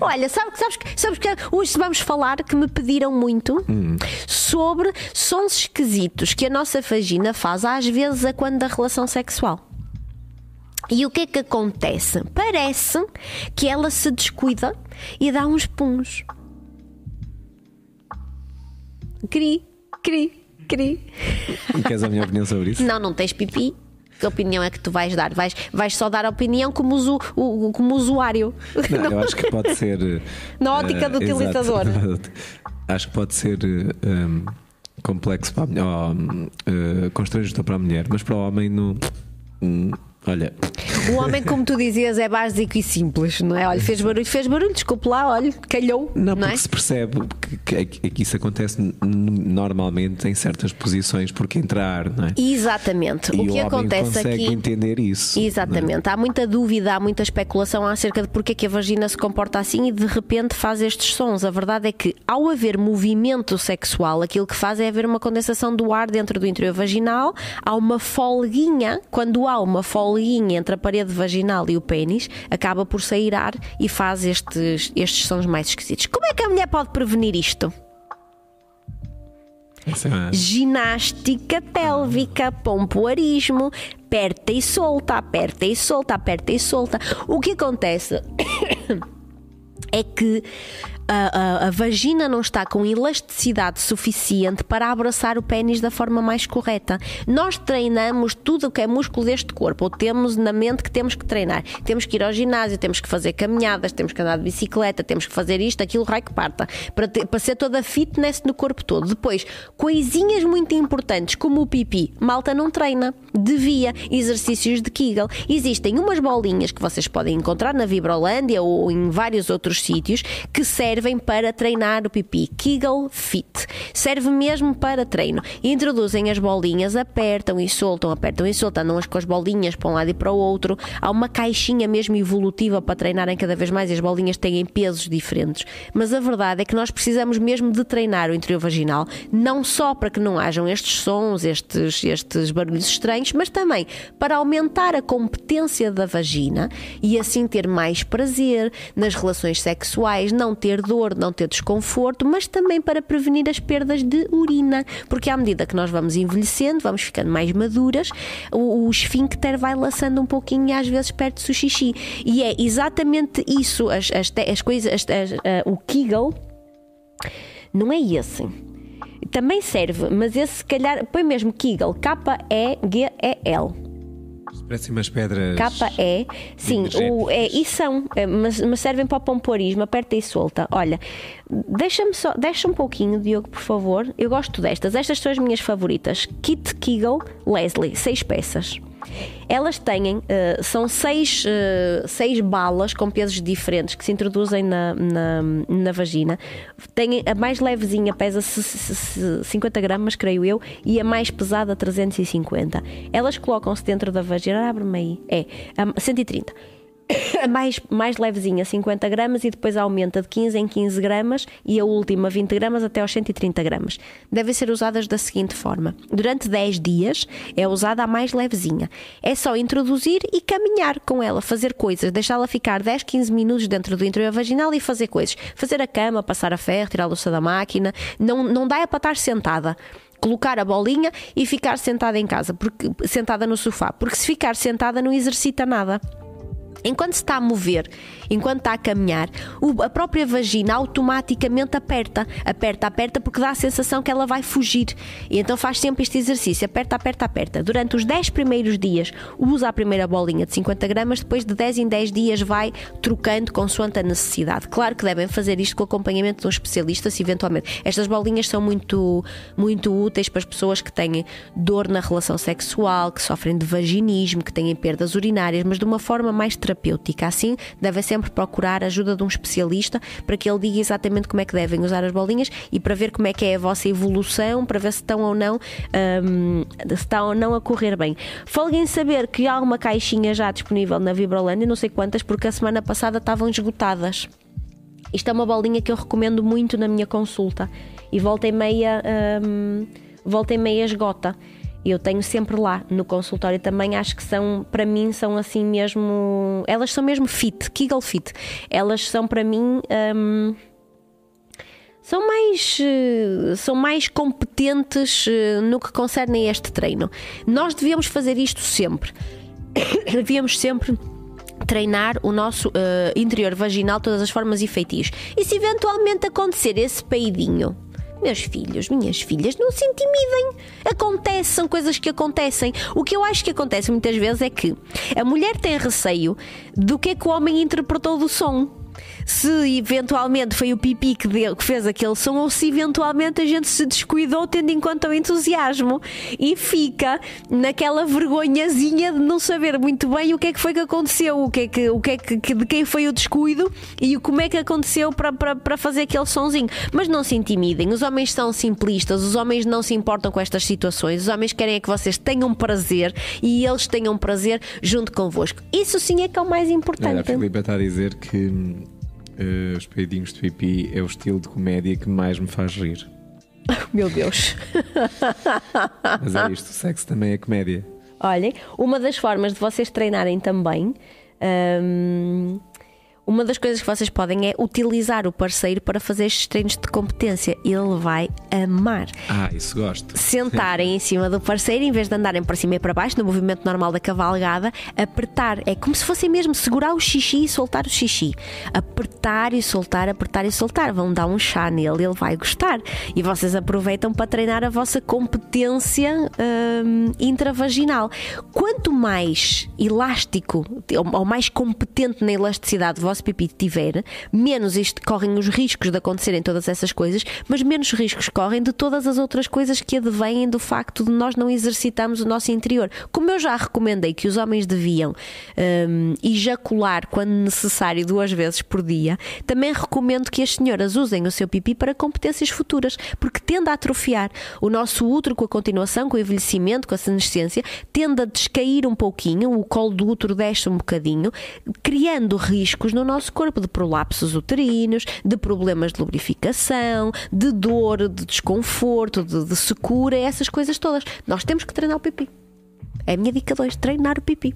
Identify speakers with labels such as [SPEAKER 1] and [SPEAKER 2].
[SPEAKER 1] Olha, sabe, sabes, sabes que hoje vamos falar que me pediram muito
[SPEAKER 2] Hum.
[SPEAKER 1] sobre sons esquisitos que a nossa vagina faz às vezes a quando da relação sexual. E o que é que acontece? Parece que ela se descuida e dá uns puns. Cri, cri, cri.
[SPEAKER 2] Queres a minha opinião sobre isso?
[SPEAKER 1] Não, não tens pipi. Que opinião é que tu vais dar? Vais, vais só dar a opinião como, usu, o- como usuário.
[SPEAKER 2] Não, eu acho que pode ser.
[SPEAKER 1] Na ótica do
[SPEAKER 2] eh, exato.
[SPEAKER 1] utilizador.
[SPEAKER 2] acho que pode ser um, complexo para a mulher, ou, um, eh, constrangedor para a mulher, mas para o homem não. hum, olha,
[SPEAKER 1] O homem, como tu dizias, é básico e simples, não é? Olha, fez barulho, fez barulho, desculpe lá, olha, calhou.
[SPEAKER 2] não,
[SPEAKER 1] Não,
[SPEAKER 2] porque
[SPEAKER 1] é?
[SPEAKER 2] se percebe que, que, que isso acontece normalmente em certas posições, porque entrar, não é?
[SPEAKER 1] Exatamente.
[SPEAKER 2] E
[SPEAKER 1] o que
[SPEAKER 2] homem
[SPEAKER 1] acontece
[SPEAKER 2] consegue
[SPEAKER 1] aqui.
[SPEAKER 2] entender isso. é?
[SPEAKER 1] Exatamente. Há muita dúvida, há muita especulação acerca de porque é que a vagina se comporta assim e de repente faz estes sons. A verdade é que, ao haver movimento sexual, aquilo que faz é haver uma condensação do ar dentro do interior vaginal, há uma folguinha, quando há uma folguinha entre a parede vaginal e o pênis, acaba por sair ar e faz estes, estes sons mais esquisitos. Como é que a mulher pode prevenir isto?
[SPEAKER 2] É
[SPEAKER 1] ginástica pélvica, pompoarismo, aperta e solta, aperta e solta, aperta e solta. O que acontece é que a, a- a vagina não está com elasticidade suficiente para abraçar o pênis da forma mais correta. Nós treinamos tudo o que é músculo deste corpo, ou temos na mente que temos que treinar. Temos que ir ao ginásio, temos que fazer caminhadas, temos que andar de bicicleta, temos que fazer isto, aquilo, raio que parta, para, ter- para ser toda fitness no corpo todo. Depois, coisinhas muito importantes como o pipi, malta não treina, devia, exercícios de Kegel. Existem umas bolinhas que vocês podem encontrar na Vibrolândia ou em vários outros sítios que servem para treinar o pipi. Kegel Fit. Serve mesmo para treino. Introduzem as bolinhas, apertam e soltam, apertam e soltam, andam com as bolinhas para um lado e para o outro. Há uma caixinha mesmo evolutiva para treinarem cada vez mais e as bolinhas têm pesos diferentes. Mas a verdade é que nós precisamos mesmo de treinar o interior vaginal, não só para que não hajam estes sons, estes, estes barulhos estranhos, mas também para aumentar a competência da vagina e assim ter mais prazer nas relações sexuais, não ter dor, não ter desconforto, mas também para prevenir as perdas de urina, porque à medida que nós vamos envelhecendo, vamos ficando mais maduras, o, o esfíncter vai laçando um pouquinho e às vezes perde-se o xixi. E é exatamente isso, as, as, as coisas, as- ah, o Kegel não é esse. Também serve, mas esse se calhar põe mesmo Kegel, K-E-G-E-L.
[SPEAKER 2] Parecem umas pedras.
[SPEAKER 1] K-E, sim, o, é, e são, é, mas, mas servem para o pompoarismo, aperta e solta. Olha, deixa-me só, deixa um pouquinho, Diogo, por favor. Eu gosto destas, estas são as minhas favoritas. Kit Kegel Leslie, seis peças. Elas têm, eh, são seis, eh, seis balas com pesos diferentes que se introduzem na, na, na vagina. Tem a mais levezinha pesa se- se- se- 50 gramas, creio eu, e a mais pesada 350. Elas colocam-se dentro da vagina, abre-me aí, é, a 130. Mais, mais levezinha, 50 gramas, e depois aumenta de 15 em 15 gramas e a última 20 gramas até aos 130 gramas. Devem ser usadas da seguinte forma: durante 10 dias é usada a mais levezinha. É só introduzir e caminhar com ela, fazer coisas, deixá-la ficar 10, 15 minutos dentro do interior vaginal e fazer coisas. Fazer a cama, passar a ferro, tirar a louça da máquina. Não, não dá é para estar sentada colocar a bolinha e ficar sentada em casa, porque, sentada no sofá, porque se ficar sentada não exercita nada. Enquanto se está a mover, enquanto está a caminhar, a própria vagina automaticamente aperta, aperta, aperta, porque dá a sensação que ela vai fugir. E então faz sempre este exercício: aperta, aperta, aperta. Durante os 10 primeiros dias, usa a primeira bolinha de 50 gramas, depois de 10 em 10 dias vai trocando consoante a necessidade. Claro que devem fazer isto com acompanhamento de um especialista, se eventualmente. Estas bolinhas são muito, muito úteis para as pessoas que têm dor na relação sexual, que sofrem de vaginismo, que têm perdas urinárias, mas de uma forma mais terapêutica. Assim, devem sempre procurar a ajuda de um especialista para que ele diga exatamente como é que devem usar as bolinhas e para ver como é que é a vossa evolução, para ver se estão ou não, hum, se está ou não a correr bem. Folguem saber que há uma caixinha já disponível na Vibrolândia, não sei quantas, porque a semana passada estavam esgotadas. Isto é uma bolinha que eu recomendo muito na minha consulta e volta e meia, hum, volta e meia esgota. Eu tenho sempre lá no consultório também, acho que são, para mim, são assim mesmo. Elas são mesmo fit, Kegel fit. Elas são para mim. Hum, são mais, eh, são mais competentes eh, no que concerne a este treino. Nós devíamos fazer isto sempre. devíamos sempre treinar o nosso uh, interior vaginal, todas as formas e feitios. E se eventualmente acontecer esse peidinho, meus filhos, minhas filhas, não se intimidem. Acontece, são coisas que acontecem. O que eu acho que acontece muitas vezes é que a mulher tem receio do que é que o homem interpretou do som se eventualmente foi o pipi que, deu, que fez aquele som ou se eventualmente a gente se descuidou tendo em conta o entusiasmo e fica naquela vergonhazinha de não saber muito bem o que é que foi que aconteceu, o que é que, o que, é que de quem foi o descuido e como é que aconteceu para, para, para fazer aquele sonzinho. Mas não se intimidem, os homens são simplistas, os homens não se importam com estas situações, os homens querem é que vocês tenham prazer e eles tenham prazer junto convosco. Isso sim é que é o mais importante. Olha, a
[SPEAKER 2] Filipe está a dizer que uh, os peidinhos de pipi é o estilo de comédia que mais me faz rir.
[SPEAKER 1] Meu Deus!
[SPEAKER 2] Mas é isto, o sexo também é comédia.
[SPEAKER 1] Olhem, uma das formas de vocês treinarem também. Um, uma das coisas que vocês podem é utilizar o parceiro para fazer estes treinos de competência. Ele vai amar.
[SPEAKER 2] Ah, isso gosto.
[SPEAKER 1] Sentarem em cima do parceiro, em vez de andarem para cima e para baixo, no movimento normal da cavalgada, apertar. É como se fossem mesmo segurar o xixi e soltar o xixi. Apertar e soltar, apertar e soltar. Vão dar um chá nele, ele vai gostar. E vocês aproveitam para treinar a vossa competência hum, intravaginal. Quanto mais elástico ou mais competente na elasticidade pipi tiver, menos isto, correm os riscos de acontecerem todas essas coisas, mas menos riscos correm de todas as outras coisas que advêm do facto de nós não exercitarmos o nosso interior. Como eu já recomendei que os homens deviam um, ejacular quando necessário duas vezes por dia, também recomendo que as senhoras usem o seu pipi para competências futuras, porque tende a atrofiar. O nosso útero, com a continuação, com o envelhecimento, com a senescência, tende a descair um pouquinho, o colo do útero desce um bocadinho, criando riscos no nosso corpo de prolapsos uterinos, de problemas de lubrificação, de dor, de desconforto, de, de secura, essas coisas todas. Nós temos que treinar o pipi. É a minha dica 2, treinar o pipi.